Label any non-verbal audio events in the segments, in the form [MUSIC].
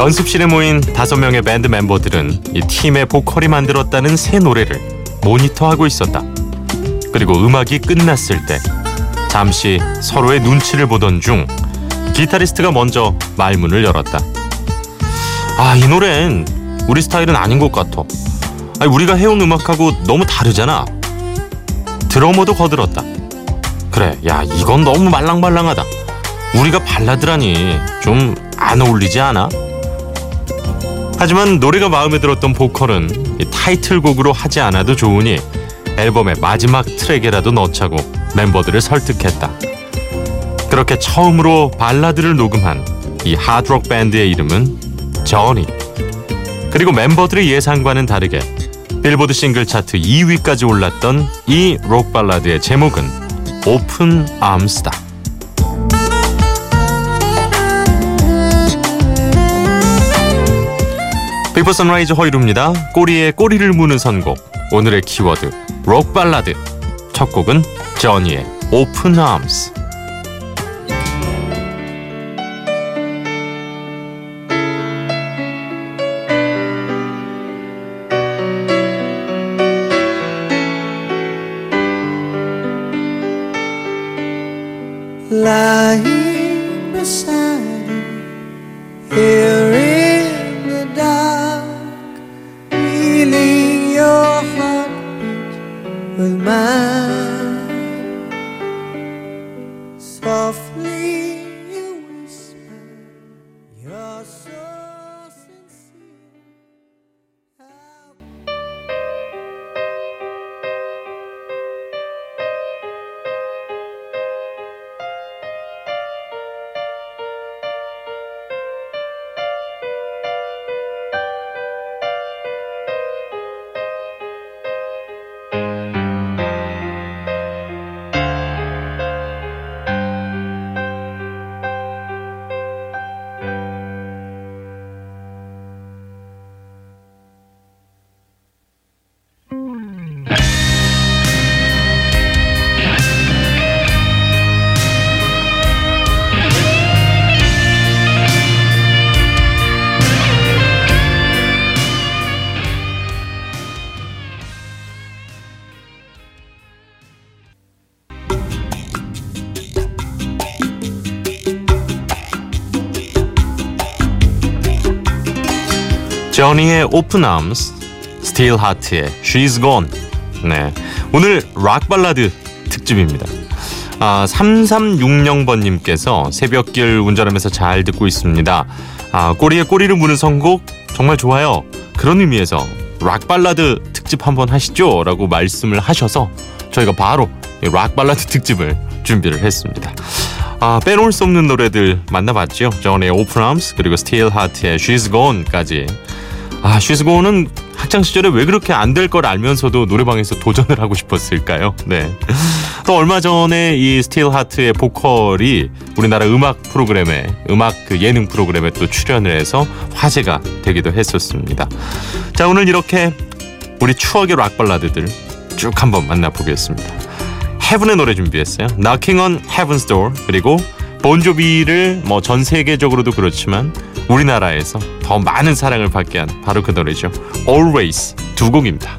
연습실에 모인 다섯 명의 밴드 멤버들은 이 팀의 보컬이 만들었다는 새 노래를 모니터하고 있었다. 그리고 음악이 끝났을 때 잠시 서로의 눈치를 보던 중 기타리스트가 먼저 말문을 열었다. 아, 이 노래는 우리 스타일은 아닌 것 같아. 아니, 우리가 해온 음악하고 너무 다르잖아. 드러머도 거들었다. 그래, 야, 이건 너무 말랑말랑하다. 우리가 발라드라니 좀 안 어울리지 않아? 하지만 노래가 마음에 들었던 보컬은 타이틀곡으로 하지 않아도 좋으니 앨범의 마지막 트랙에라도 넣자고 멤버들을 설득했다. 그렇게 처음으로 발라드를 녹음한 이 하드록 밴드의 이름은 저니. 그리고 멤버들의 예상과는 다르게 빌보드 싱글 차트 2위까지 올랐던 이 록 발라드의 제목은 Open Arms다. Before Sunrise 허일후입니다. 꼬리에 꼬리를 무는 선곡. 오늘의 키워드 록 발라드. 첫 곡은 Journey의 Open Arms. lying Journey의 Open Arms, Steelheart의 She's Gone. 네. 오늘 락 발라드 특집입니다. 아, 3360번님께서 새벽길 운전하면서 잘 듣고 있습니다. 아, 꼬리에 꼬리를 무는 선곡 정말 좋아요. 그런 의미에서 락 발라드 특집 한번 하시죠. 라고 말씀을 하셔서 저희가 바로 이 락 발라드 특집을 준비를 했습니다. 아, 빼놓을 수 없는 노래들 만나봤죠. Journey의 Open Arms 그리고 Steelheart의 She's Gone까지. 아, Gone은 학창 시절에 왜 그렇게 안 될 걸 알면서도 노래방에서 도전을 하고 싶었을까요? 네. 또 얼마 전에 이 Steelheart의 보컬이 우리나라 음악 프로그램에 음악 그 예능 프로그램에 또 출연을 해서 화제가 되기도 했었습니다. 자, 오늘 이렇게 우리 추억의 락 발라드들 쭉 한번 만나보겠습니다. 헤븐의 노래 준비했어요. Knocking on Heaven's Door 그리고 Bon Jovi를 뭐 전 세계적으로도 그렇지만 우리나라에서 더 많은 사랑을 받게 한 바로 그 노래죠. Always 두 곡입니다.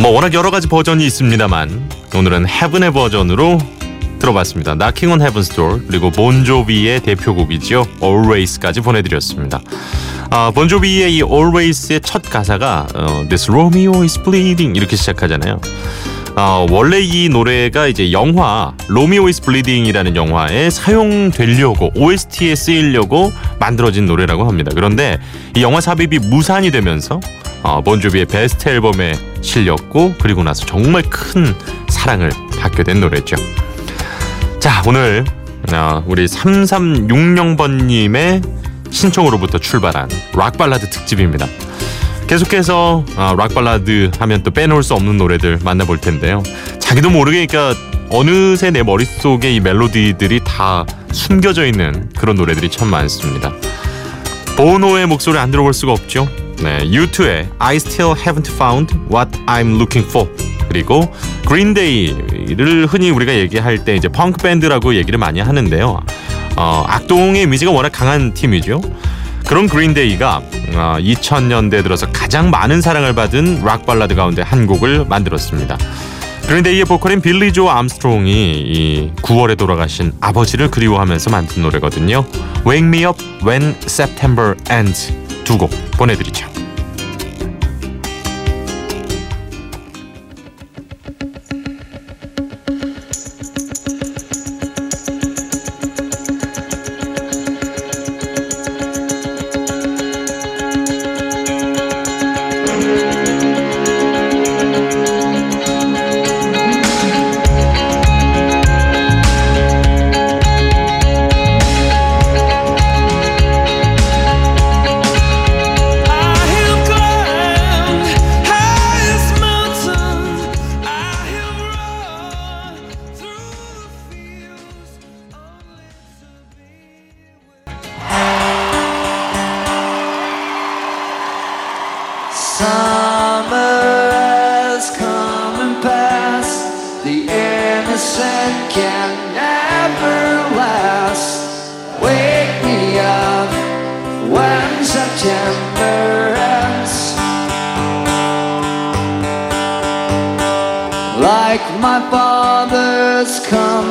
뭐 워낙 여러 가지 버전이 있습니다만 오늘은 헤븐의 버전으로 들어봤습니다. Knocking 그리고 Bon Jovi의 대표곡이죠. Always까지 보내드렸습니다. 아, Bon Jovi의 이 Always의 첫 가사가 어, This Romeo is bleeding 이렇게 시작하잖아요. 어, 원래 이 노래가 이제 영화 Romeo Is Bleeding이라는 영화에 사용되려고 OST에 쓰이려고 만들어진 노래라고 합니다. 그런데 이 영화 삽입이 무산이 되면서 어, Bon Jovi의 베스트 앨범에 실렸고 그리고 나서 정말 큰 사랑을 받게 된 노래죠. 자 오늘 어, 우리 3360번님의 신청으로부터 출발한 락 발라드 특집입니다. 계속해서 아, 락 발라드 하면 또 빼놓을 수 없는 노래들 만나볼 텐데요. 자기도 모르게 그러니까 어느새 내 머릿속에 이 멜로디들이 다 숨겨져 있는 그런 노래들이 참 많습니다. 보노의 목소리 안 들어볼 수가 없죠. 네, U2의 I Still Haven't Found What I'm Looking For 그리고 그린데이를 흔히 우리가 얘기할 때 이제 펑크 밴드라고 얘기를 많이 하는데요. 어, 악동의 이미지가 워낙 강한 팀이죠. 그런 그린데이가 어, 2000년대 들어서 가장 많은 사랑을 받은 락 발라드 가운데 한 곡을 만들었습니다. 그린데이의 보컬인 빌리 조 암스트롱이 이 9월에 돌아가신 아버지를 그리워하면서 만든 노래거든요. Wake Me Up When September Ends 두 곡 보내드리죠.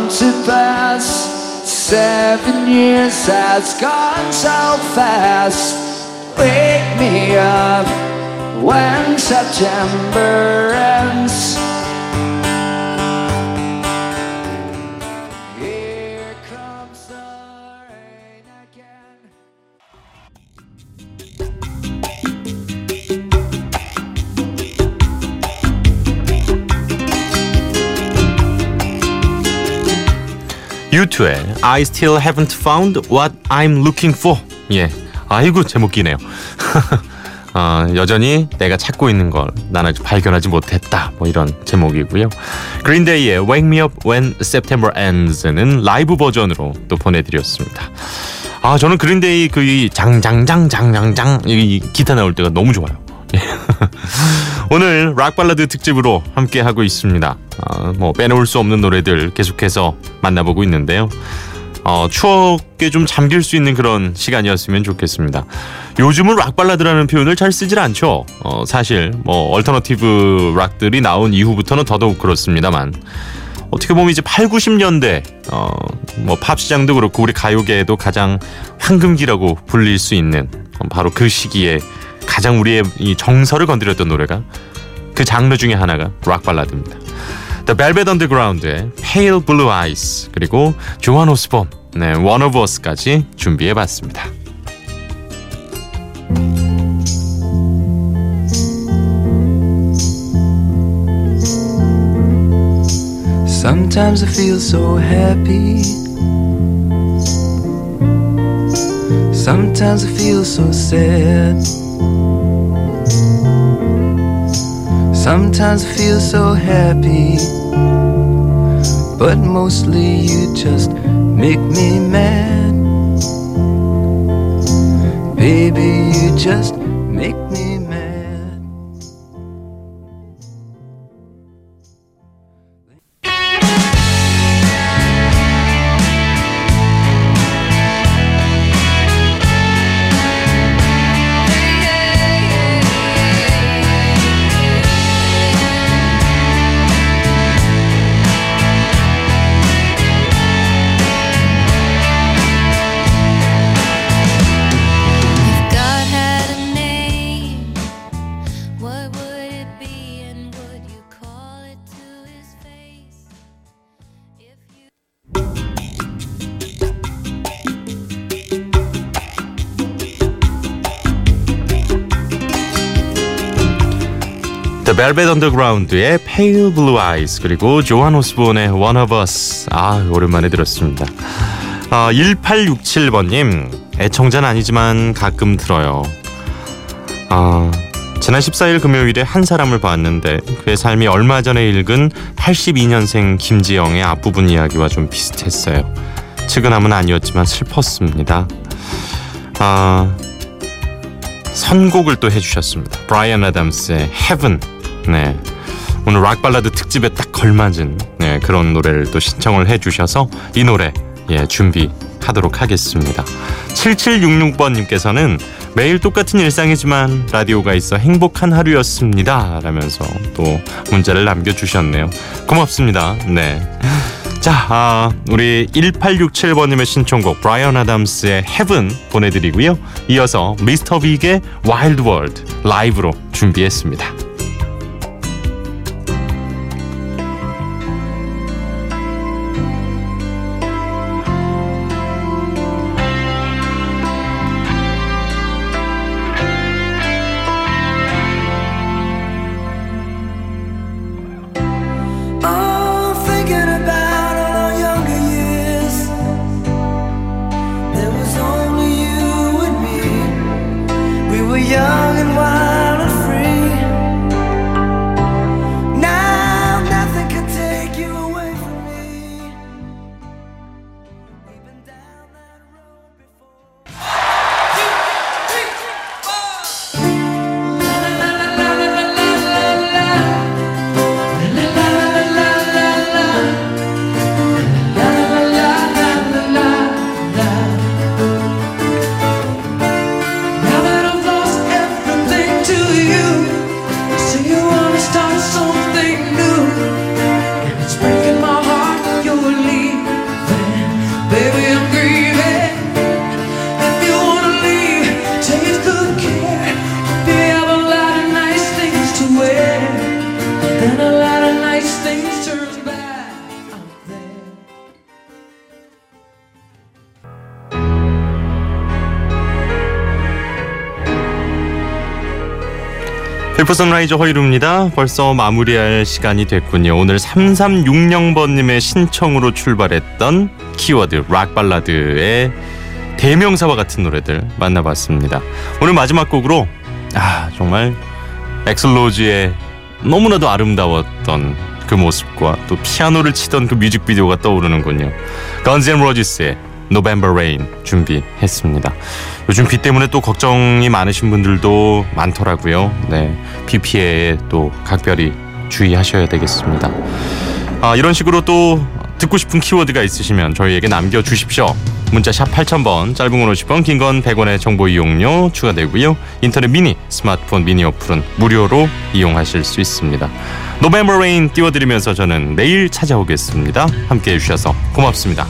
To pass. Seven years has gone so fast. Wake me up when September ends. U2의 I Still Haven't Found What I'm Looking For. 예, 아이고 제목 기네요. [LAUGHS] 어, 여전히 내가 찾고 있는 걸 나는 발견하지 못했다. 뭐 이런 제목이고요. Green Day의 Wake Me Up When September Ends는 라이브 버전으로 또 보내드렸습니다. 아 저는 Green Day 그이 장장장장장장 이, 이 기타 나올 때가 너무 좋아요. 예. [LAUGHS] 오늘 락 발라드 특집으로 함께 하고 있습니다. 아, 뭐 빼놓을 수 없는 노래들 계속해서 만나보고 있는데요. 어, 추억에 좀 잠길 수 있는 그런 시간이었으면 좋겠습니다. 요즘은 락 발라드라는 표현을 잘 쓰질 않죠. 어, 사실 뭐 alternative 락들이 나온 이후부터는 더더욱 그렇습니다만 어떻게 보면 이제 8, 90년대 어, 뭐 팝 시장도 그렇고 우리 가요계에도 가장 황금기라고 불릴 수 있는 어, 바로 그 시기에 가장 우리의 이 정서를 건드렸던 노래가 그 장르 중에 하나가 락 발라드입니다. The Velvet Underground의 Pale Blue Eyes 그리고 조한 오스본 네, One of Us까지 준비해봤습니다. Sometimes I feel so happy, but mostly you just make me mad. Baby, you just make me Velvet Underground의 Pale Blue Eyes 그리고 조한 오스본의 One of 아 오랜만에 들었습니다. 아, 1867번님 애청자는 아니지만 가끔 들어요. 아, 지난 14일 금요일에 한 사람을 봤는데 그의 삶이 얼마 전에 읽은 82년생 김지영의 앞부분 이야기와 좀 비슷했어요. 측은함은 아니었지만 슬펐습니다. 아, 선곡을 또 해주셨습니다. 브라이언 아담스의 Heaven. 네. 오늘 락 발라드 특집에 딱 걸맞은 네, 그런 노래를 또 신청을 해주셔서 이 노래 예, 준비하도록 하겠습니다. 7766번님께서는 매일 똑같은 일상이지만 라디오가 있어 행복한 하루였습니다. 라면서 또 문자를 남겨주셨네요. 고맙습니다. 네. 자, 아, 우리 1867번님의 신청곡 브라이언 아담스의 Heaven 보내드리고요. 이어서 미스터 빅의 Wild World 라이브로 준비했습니다. Before Sunrise 허일후입니다. 벌써 마무리할 시간이 됐군요. 오늘 3360번님의 신청으로 출발했던 키워드 락 발라드의 대명사와 같은 노래들 만나봤습니다. 오늘 마지막 곡으로 아 정말 Axl Rose의 너무나도 아름다웠던 그 모습과 또 피아노를 치던 그 뮤직비디오가 떠오르는군요. 앤 로지스의 November Rain 준비했습니다. 요즘 비 때문에 또 걱정이 많으신 분들도 많더라고요. 네, 비 피해에 또 각별히 주의하셔야 되겠습니다. 아, 이런 식으로 또 듣고 싶은 키워드가 있으시면 저희에게 남겨 주십시오. 문자 샵 8000번, 짧은 건 50원, 긴 건 100원의 정보 이용료 추가되고요. 인터넷 미니, 스마트폰 미니 어플은 무료로 이용하실 수 있습니다. November Rain 띄워드리면서 저는 내일 찾아오겠습니다. 함께 해 주셔서 고맙습니다.